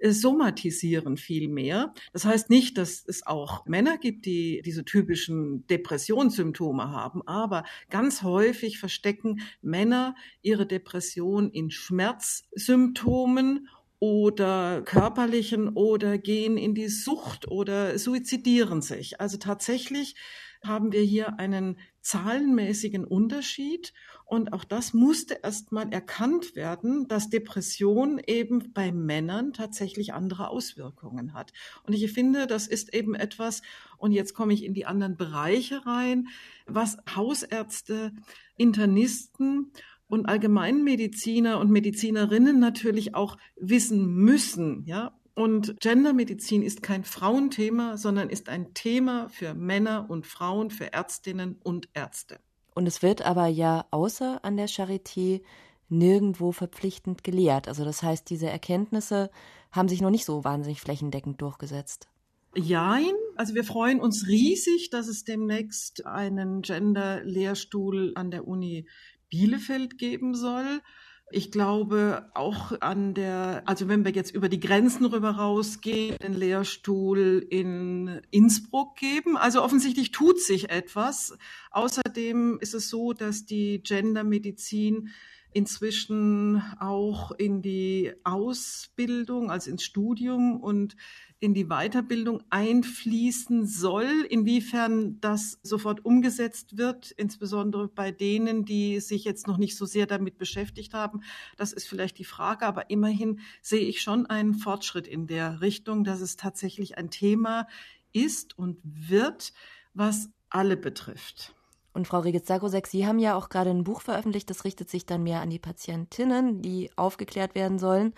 somatisieren viel mehr. Das heißt nicht, dass es auch Männer gibt, die diese typischen Depressionssymptome haben, aber ganz häufig verstecken Männer ihre Depression in Schmerzsymptomen oder körperlichen oder gehen in die Sucht oder suizidieren sich. Also tatsächlich haben wir hier einen zahlenmäßigen Unterschied und auch das musste erstmal erkannt werden, dass Depression eben bei Männern tatsächlich andere Auswirkungen hat. Und ich finde, das ist eben etwas, und jetzt komme ich in die anderen Bereiche rein, was Hausärzte, Internisten und Allgemeinmediziner und Medizinerinnen natürlich auch wissen müssen, ja. Und Gendermedizin ist kein Frauenthema, sondern ist ein Thema für Männer und Frauen, für Ärztinnen und Ärzte. Und es wird aber ja außer an der Charité nirgendwo verpflichtend gelehrt. Also das heißt, diese Erkenntnisse haben sich noch nicht so wahnsinnig flächendeckend durchgesetzt. Jein. Also wir freuen uns riesig, dass es demnächst einen Gender-Lehrstuhl an der Uni Bielefeld geben soll. Ich glaube auch an der, also wenn wir jetzt über die Grenzen rüber rausgehen, den Lehrstuhl in Innsbruck geben. Also offensichtlich tut sich etwas. Außerdem ist es so, dass die Gendermedizin inzwischen auch in die Ausbildung, also ins Studium und in die Weiterbildung einfließen soll. Inwiefern das sofort umgesetzt wird, insbesondere bei denen, die sich jetzt noch nicht so sehr damit beschäftigt haben, das ist vielleicht die Frage. Aber immerhin sehe ich schon einen Fortschritt in der Richtung, dass es tatsächlich ein Thema ist und wird, was alle betrifft. Und Frau Regiz-Sarkozek, Sie haben ja auch gerade ein Buch veröffentlicht, das richtet sich dann mehr an die Patientinnen, die aufgeklärt werden sollen.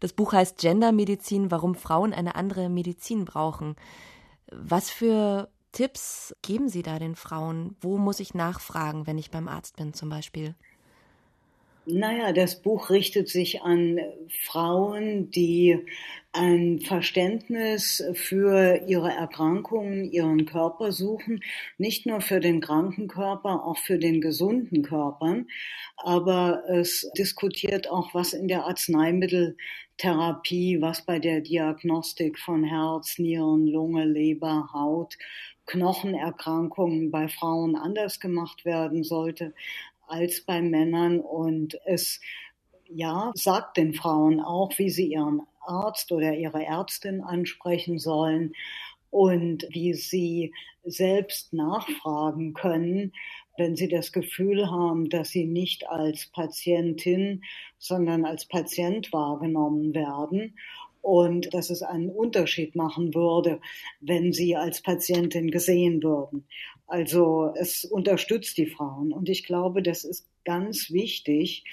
Das Buch heißt Gendermedizin, warum Frauen eine andere Medizin brauchen. Was für Tipps geben Sie da den Frauen? Wo muss ich nachfragen, wenn ich beim Arzt bin zum Beispiel? Naja, das Buch richtet sich an Frauen, die ein Verständnis für ihre Erkrankungen, ihren Körper suchen, nicht nur für den kranken Körper, auch für den gesunden Körper. Aber es diskutiert auch, was in der Arzneimitteltherapie, was bei der Diagnostik von Herz, Nieren, Lunge, Leber, Haut, Knochenerkrankungen bei Frauen anders gemacht werden sollte als bei Männern. Und es ja, sagt den Frauen auch, wie sie ihren Arzt oder ihre Ärztin ansprechen sollen und wie sie selbst nachfragen können, wenn sie das Gefühl haben, dass sie nicht als Patientin, sondern als Patient wahrgenommen werden und dass es einen Unterschied machen würde, wenn sie als Patientin gesehen würden. Also es unterstützt die Frauen und ich glaube, das ist ganz wichtig,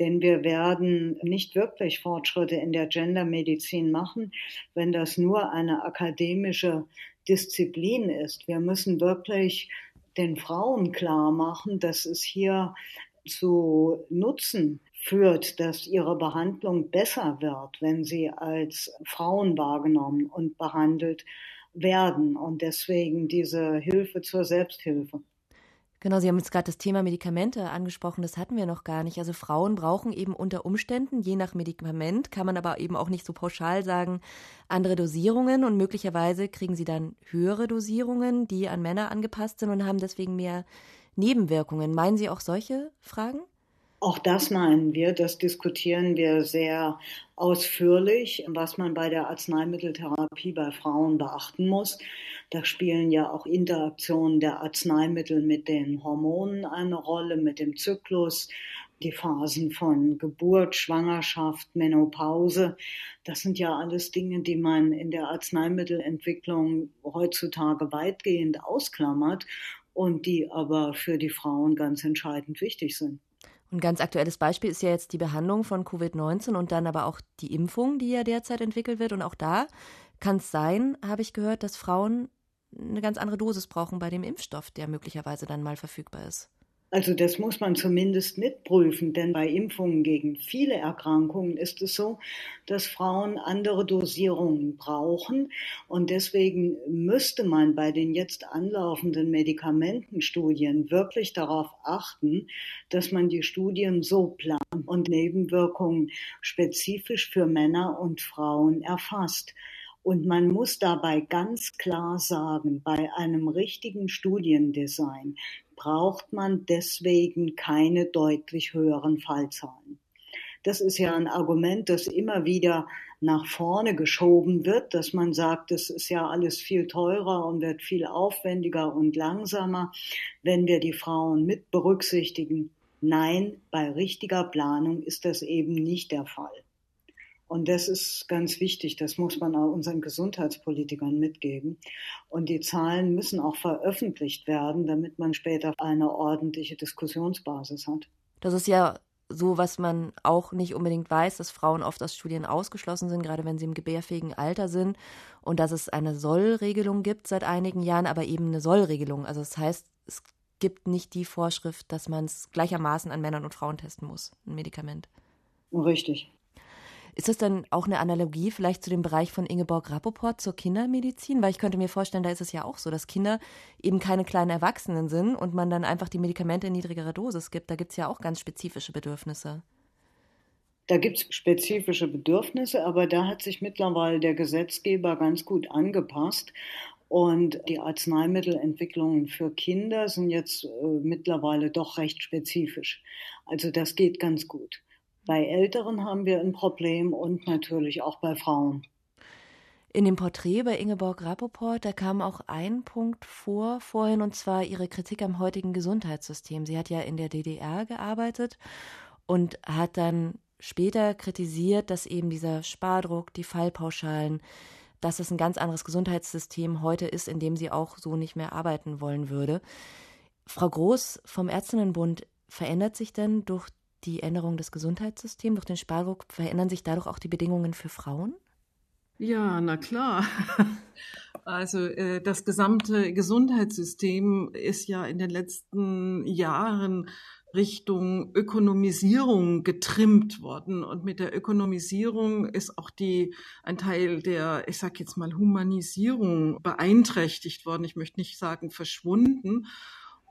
denn wir werden nicht wirklich Fortschritte in der Gendermedizin machen, wenn das nur eine akademische Disziplin ist. Wir müssen wirklich den Frauen klar machen, dass es hier zu Nutzen führt, dass ihre Behandlung besser wird, wenn sie als Frauen wahrgenommen und behandelt werden. Und deswegen diese Hilfe zur Selbsthilfe. Genau, Sie haben jetzt gerade das Thema Medikamente angesprochen, das hatten wir noch gar nicht. Also Frauen brauchen eben unter Umständen, je nach Medikament, kann man aber eben auch nicht so pauschal sagen, andere Dosierungen und möglicherweise kriegen sie dann höhere Dosierungen, die an Männer angepasst sind und haben deswegen mehr Nebenwirkungen. Meinen Sie auch solche Fragen? Auch das meinen wir, das diskutieren wir sehr ausführlich, was man bei der Arzneimitteltherapie bei Frauen beachten muss. Da spielen ja auch Interaktionen der Arzneimittel mit den Hormonen eine Rolle, mit dem Zyklus, die Phasen von Geburt, Schwangerschaft, Menopause. Das sind ja alles Dinge, die man in der Arzneimittelentwicklung heutzutage weitgehend ausklammert und die aber für die Frauen ganz entscheidend wichtig sind. Ein ganz aktuelles Beispiel ist ja jetzt die Behandlung von Covid-19 und dann aber auch die Impfung, die ja derzeit entwickelt wird. Und auch da kann es sein, habe ich gehört, dass Frauen eine ganz andere Dosis brauchen bei dem Impfstoff, der möglicherweise dann mal verfügbar ist. Also das muss man zumindest mitprüfen, denn bei Impfungen gegen viele Erkrankungen ist es so, dass Frauen andere Dosierungen brauchen und deswegen müsste man bei den jetzt anlaufenden Medikamentenstudien wirklich darauf achten, dass man die Studien so plant und Nebenwirkungen spezifisch für Männer und Frauen erfasst. Und man muss dabei ganz klar sagen, bei einem richtigen Studiendesign braucht man deswegen keine deutlich höheren Fallzahlen. Das ist ja ein Argument, das immer wieder nach vorne geschoben wird, dass man sagt, das ist ja alles viel teurer und wird viel aufwendiger und langsamer, wenn wir die Frauen mit berücksichtigen. Nein, bei richtiger Planung ist das eben nicht der Fall. Und das ist ganz wichtig. Das muss man auch unseren Gesundheitspolitikern mitgeben. Und die Zahlen müssen auch veröffentlicht werden, damit man später eine ordentliche Diskussionsbasis hat. Das ist ja so, was man auch nicht unbedingt weiß, dass Frauen oft aus Studien ausgeschlossen sind, gerade wenn sie im gebärfähigen Alter sind. Und dass es eine Sollregelung gibt seit einigen Jahren, aber eben eine Sollregelung. Also das heißt, es gibt nicht die Vorschrift, dass man es gleichermaßen an Männern und Frauen testen muss, ein Medikament. Richtig. Ist das dann auch eine Analogie vielleicht zu dem Bereich von Ingeborg Rappoport zur Kindermedizin? Weil ich könnte mir vorstellen, da ist es ja auch so, dass Kinder eben keine kleinen Erwachsenen sind und man dann einfach die Medikamente in niedrigerer Dosis gibt. Da gibt es ja auch ganz spezifische Bedürfnisse. Da gibt es spezifische Bedürfnisse, aber da hat sich mittlerweile der Gesetzgeber ganz gut angepasst. Und die Arzneimittelentwicklungen für Kinder sind jetzt äh, mittlerweile doch recht spezifisch. Also das geht ganz gut. Bei Älteren haben wir ein Problem und natürlich auch bei Frauen. In dem Porträt bei Ingeborg Rappoport, da kam auch ein Punkt vor vorhin, und zwar ihre Kritik am heutigen Gesundheitssystem. Sie hat ja in der DDR gearbeitet und hat dann später kritisiert, dass eben dieser Spardruck, die Fallpauschalen, dass es ein ganz anderes Gesundheitssystem heute ist, in dem sie auch so nicht mehr arbeiten wollen würde. Frau Groß vom Ärztinnenbund, verändert sich denn durch die Änderung des Gesundheitssystems, durch den Spardruck, verändern sich dadurch auch die Bedingungen für Frauen? Ja, na klar. *laughs* Also äh, das gesamte Gesundheitssystem ist ja in den letzten Jahren Richtung Ökonomisierung getrimmt worden. Und mit der Ökonomisierung ist auch die, ein Teil der, ich sag jetzt mal, Humanisierung beeinträchtigt worden. Ich möchte nicht sagen verschwunden.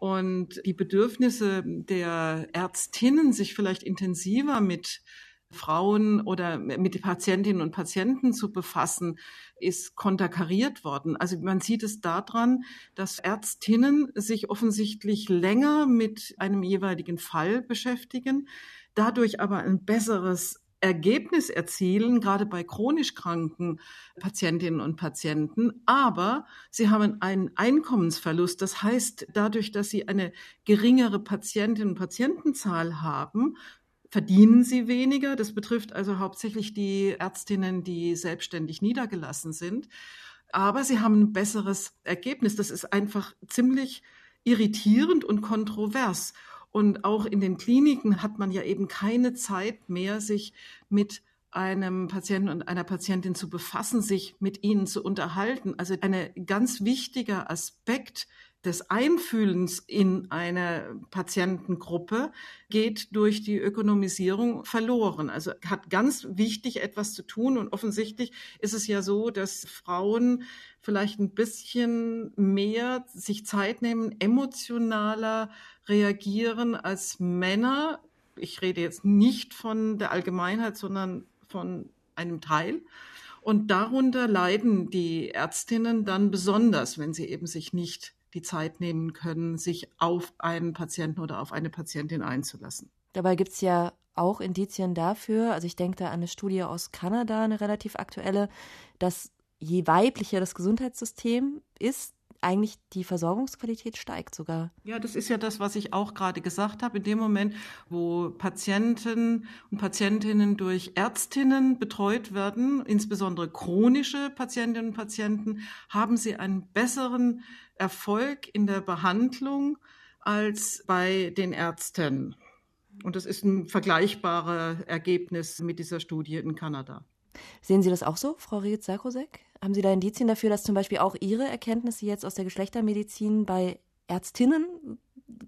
Und die Bedürfnisse der Ärztinnen, sich vielleicht intensiver mit Frauen oder mit Patientinnen und Patienten zu befassen, ist konterkariert worden. Also man sieht es daran, dass Ärztinnen sich offensichtlich länger mit einem jeweiligen Fall beschäftigen, dadurch aber ein besseres Ergebnis erzielen, gerade bei chronisch kranken Patientinnen und Patienten. Aber sie haben einen Einkommensverlust. Das heißt, dadurch, dass sie eine geringere Patientinnen- und Patientenzahl haben, verdienen sie weniger. Das betrifft also hauptsächlich die Ärztinnen, die selbstständig niedergelassen sind. Aber sie haben ein besseres Ergebnis. Das ist einfach ziemlich irritierend und kontrovers. Und auch in den Kliniken hat man ja eben keine Zeit mehr, sich mit einem Patienten und einer Patientin zu befassen, sich mit ihnen zu unterhalten. Also ein ganz wichtiger Aspekt des Einfühlens in eine Patientengruppe geht durch die Ökonomisierung verloren. Also hat ganz wichtig etwas zu tun und offensichtlich ist es ja so, dass Frauen vielleicht ein bisschen mehr sich Zeit nehmen, emotionaler reagieren als Männer. Ich rede jetzt nicht von der Allgemeinheit, sondern von einem Teil. Und darunter leiden die Ärztinnen dann besonders, wenn sie eben sich nicht die Zeit nehmen können, sich auf einen Patienten oder auf eine Patientin einzulassen. Dabei gibt es ja auch Indizien dafür, also ich denke da an eine Studie aus Kanada, eine relativ aktuelle, dass je weiblicher das Gesundheitssystem ist, eigentlich die Versorgungsqualität steigt sogar. Ja, das ist ja das, was ich auch gerade gesagt habe. In dem Moment, wo Patienten und Patientinnen durch Ärztinnen betreut werden, insbesondere chronische Patientinnen und Patienten, haben sie einen besseren Erfolg in der Behandlung als bei den Ärzten. Und das ist ein vergleichbares Ergebnis mit dieser Studie in Kanada. Sehen Sie das auch so, Frau Rietz-Sarkosek? Haben Sie da Indizien dafür, dass zum Beispiel auch Ihre Erkenntnisse jetzt aus der Geschlechtermedizin bei Ärztinnen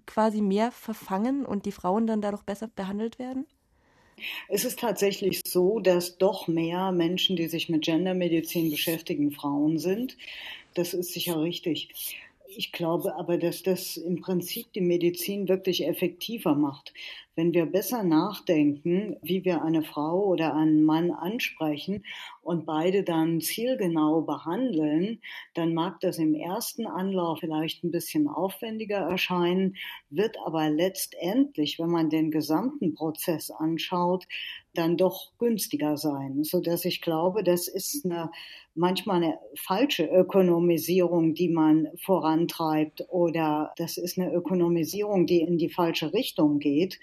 quasi mehr verfangen und die Frauen dann dadurch besser behandelt werden? Es ist tatsächlich so, dass doch mehr Menschen, die sich mit Gendermedizin beschäftigen, Frauen sind. Das ist sicher richtig. Ich glaube aber, dass das im Prinzip die Medizin wirklich effektiver macht. Wenn wir besser nachdenken, wie wir eine Frau oder einen Mann ansprechen und beide dann zielgenau behandeln, dann mag das im ersten Anlauf vielleicht ein bisschen aufwendiger erscheinen, wird aber letztendlich, wenn man den gesamten Prozess anschaut, dann doch günstiger sein, so dass ich glaube, das ist eine manchmal eine falsche Ökonomisierung, die man vorantreibt oder das ist eine Ökonomisierung, die in die falsche Richtung geht.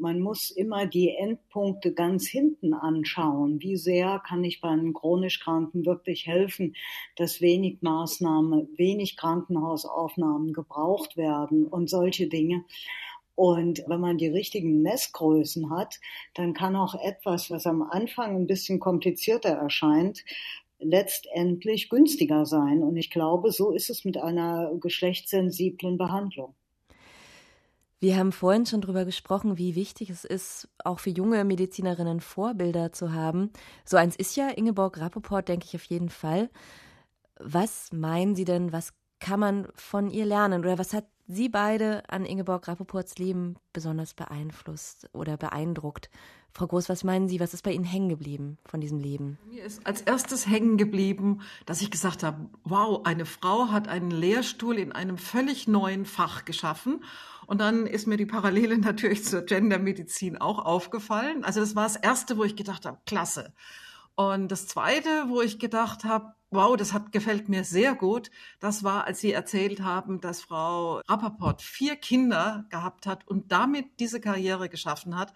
Man muss immer die Endpunkte ganz hinten anschauen. Wie sehr kann ich bei einem chronisch Kranken wirklich helfen, dass wenig Maßnahmen, wenig Krankenhausaufnahmen gebraucht werden und solche Dinge. Und wenn man die richtigen Messgrößen hat, dann kann auch etwas, was am Anfang ein bisschen komplizierter erscheint, letztendlich günstiger sein. Und ich glaube, so ist es mit einer geschlechtssensiblen Behandlung. Wir haben vorhin schon darüber gesprochen, wie wichtig es ist, auch für junge Medizinerinnen Vorbilder zu haben. So eins ist ja Ingeborg Rappoport, denke ich auf jeden Fall. Was meinen Sie denn, was kann man von ihr lernen? Oder was hat Sie beide an Ingeborg Rappoports Leben besonders beeinflusst oder beeindruckt? Frau Groß, was meinen Sie, was ist bei Ihnen hängen geblieben von diesem Leben? Mir ist als erstes hängen geblieben, dass ich gesagt habe, wow, eine Frau hat einen Lehrstuhl in einem völlig neuen Fach geschaffen. Und dann ist mir die Parallele *laughs* natürlich zur Gendermedizin auch aufgefallen. Also das war das Erste, wo ich gedacht habe, klasse. Und das Zweite, wo ich gedacht habe, wow, das hat, gefällt mir sehr gut, das war, als Sie erzählt haben, dass Frau Rappaport vier Kinder gehabt hat und damit diese Karriere geschaffen hat.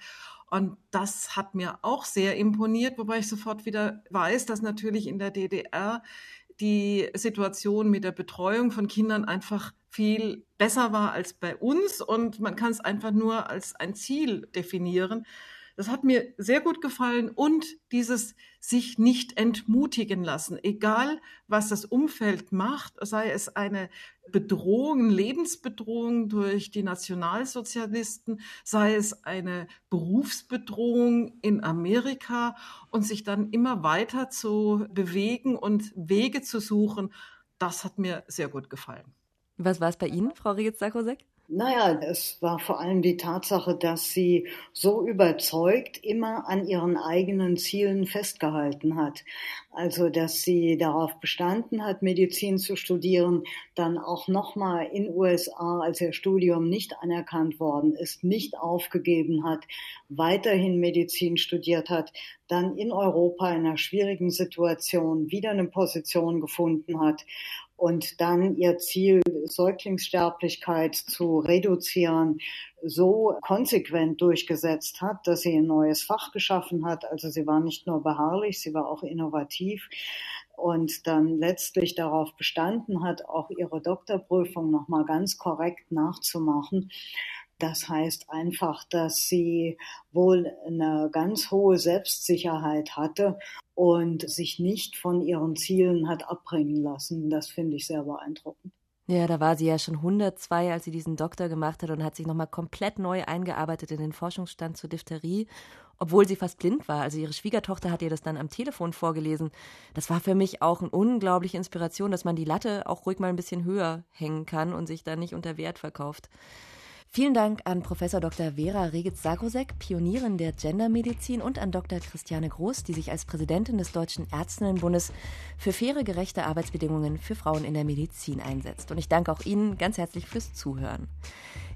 Und das hat mir auch sehr imponiert, wobei ich sofort wieder weiß, dass natürlich in der DDR die Situation mit der Betreuung von Kindern einfach viel besser war als bei uns und man kann es einfach nur als ein Ziel definieren. Das hat mir sehr gut gefallen und dieses sich nicht entmutigen lassen, egal was das Umfeld macht, sei es eine Bedrohung, Lebensbedrohung durch die Nationalsozialisten, sei es eine Berufsbedrohung in Amerika und sich dann immer weiter zu bewegen und Wege zu suchen, das hat mir sehr gut gefallen. Was war es bei Ihnen, Frau Rigetz-Sarkozek? Naja, es war vor allem die Tatsache, dass sie so überzeugt immer an ihren eigenen Zielen festgehalten hat. Also, dass sie darauf bestanden hat, Medizin zu studieren, dann auch nochmal in USA, als ihr Studium nicht anerkannt worden ist, nicht aufgegeben hat, weiterhin Medizin studiert hat, dann in Europa in einer schwierigen Situation wieder eine Position gefunden hat und dann ihr Ziel, Säuglingssterblichkeit zu reduzieren, so konsequent durchgesetzt hat, dass sie ein neues Fach geschaffen hat. Also sie war nicht nur beharrlich, sie war auch innovativ und dann letztlich darauf bestanden hat, auch ihre Doktorprüfung nochmal ganz korrekt nachzumachen. Das heißt einfach, dass sie wohl eine ganz hohe Selbstsicherheit hatte und sich nicht von ihren Zielen hat abbringen lassen. Das finde ich sehr beeindruckend. Ja, da war sie ja schon 102, als sie diesen Doktor gemacht hat und hat sich nochmal komplett neu eingearbeitet in den Forschungsstand zur Diphtherie, obwohl sie fast blind war. Also ihre Schwiegertochter hat ihr das dann am Telefon vorgelesen. Das war für mich auch eine unglaubliche Inspiration, dass man die Latte auch ruhig mal ein bisschen höher hängen kann und sich da nicht unter Wert verkauft. Vielen Dank an Professor Dr. Vera Regitz-Sagrosek, Pionierin der Gendermedizin, und an Dr. Christiane Groß, die sich als Präsidentin des Deutschen Ärztinnenbundes für faire, gerechte Arbeitsbedingungen für Frauen in der Medizin einsetzt. Und ich danke auch Ihnen ganz herzlich fürs Zuhören.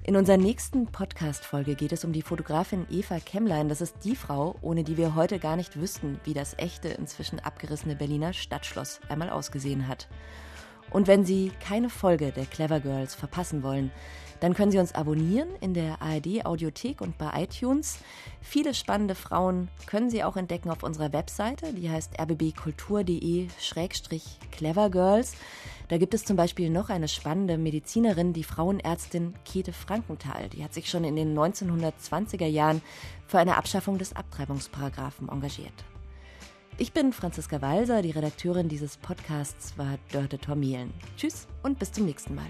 In unserer nächsten Podcast-Folge geht es um die Fotografin Eva Kemmlein. Das ist die Frau, ohne die wir heute gar nicht wüssten, wie das echte, inzwischen abgerissene Berliner Stadtschloss einmal ausgesehen hat. Und wenn Sie keine Folge der Clever Girls verpassen wollen, dann können Sie uns abonnieren in der ARD Audiothek und bei iTunes. Viele spannende Frauen können Sie auch entdecken auf unserer Webseite, die heißt rbbkultur.de-clevergirls. Da gibt es zum Beispiel noch eine spannende Medizinerin, die Frauenärztin Käthe Frankenthal. Die hat sich schon in den 1920er Jahren für eine Abschaffung des Abtreibungsparagraphen engagiert. Ich bin Franziska Walser, die Redakteurin dieses Podcasts war Dörte Tormielen. Tschüss und bis zum nächsten Mal.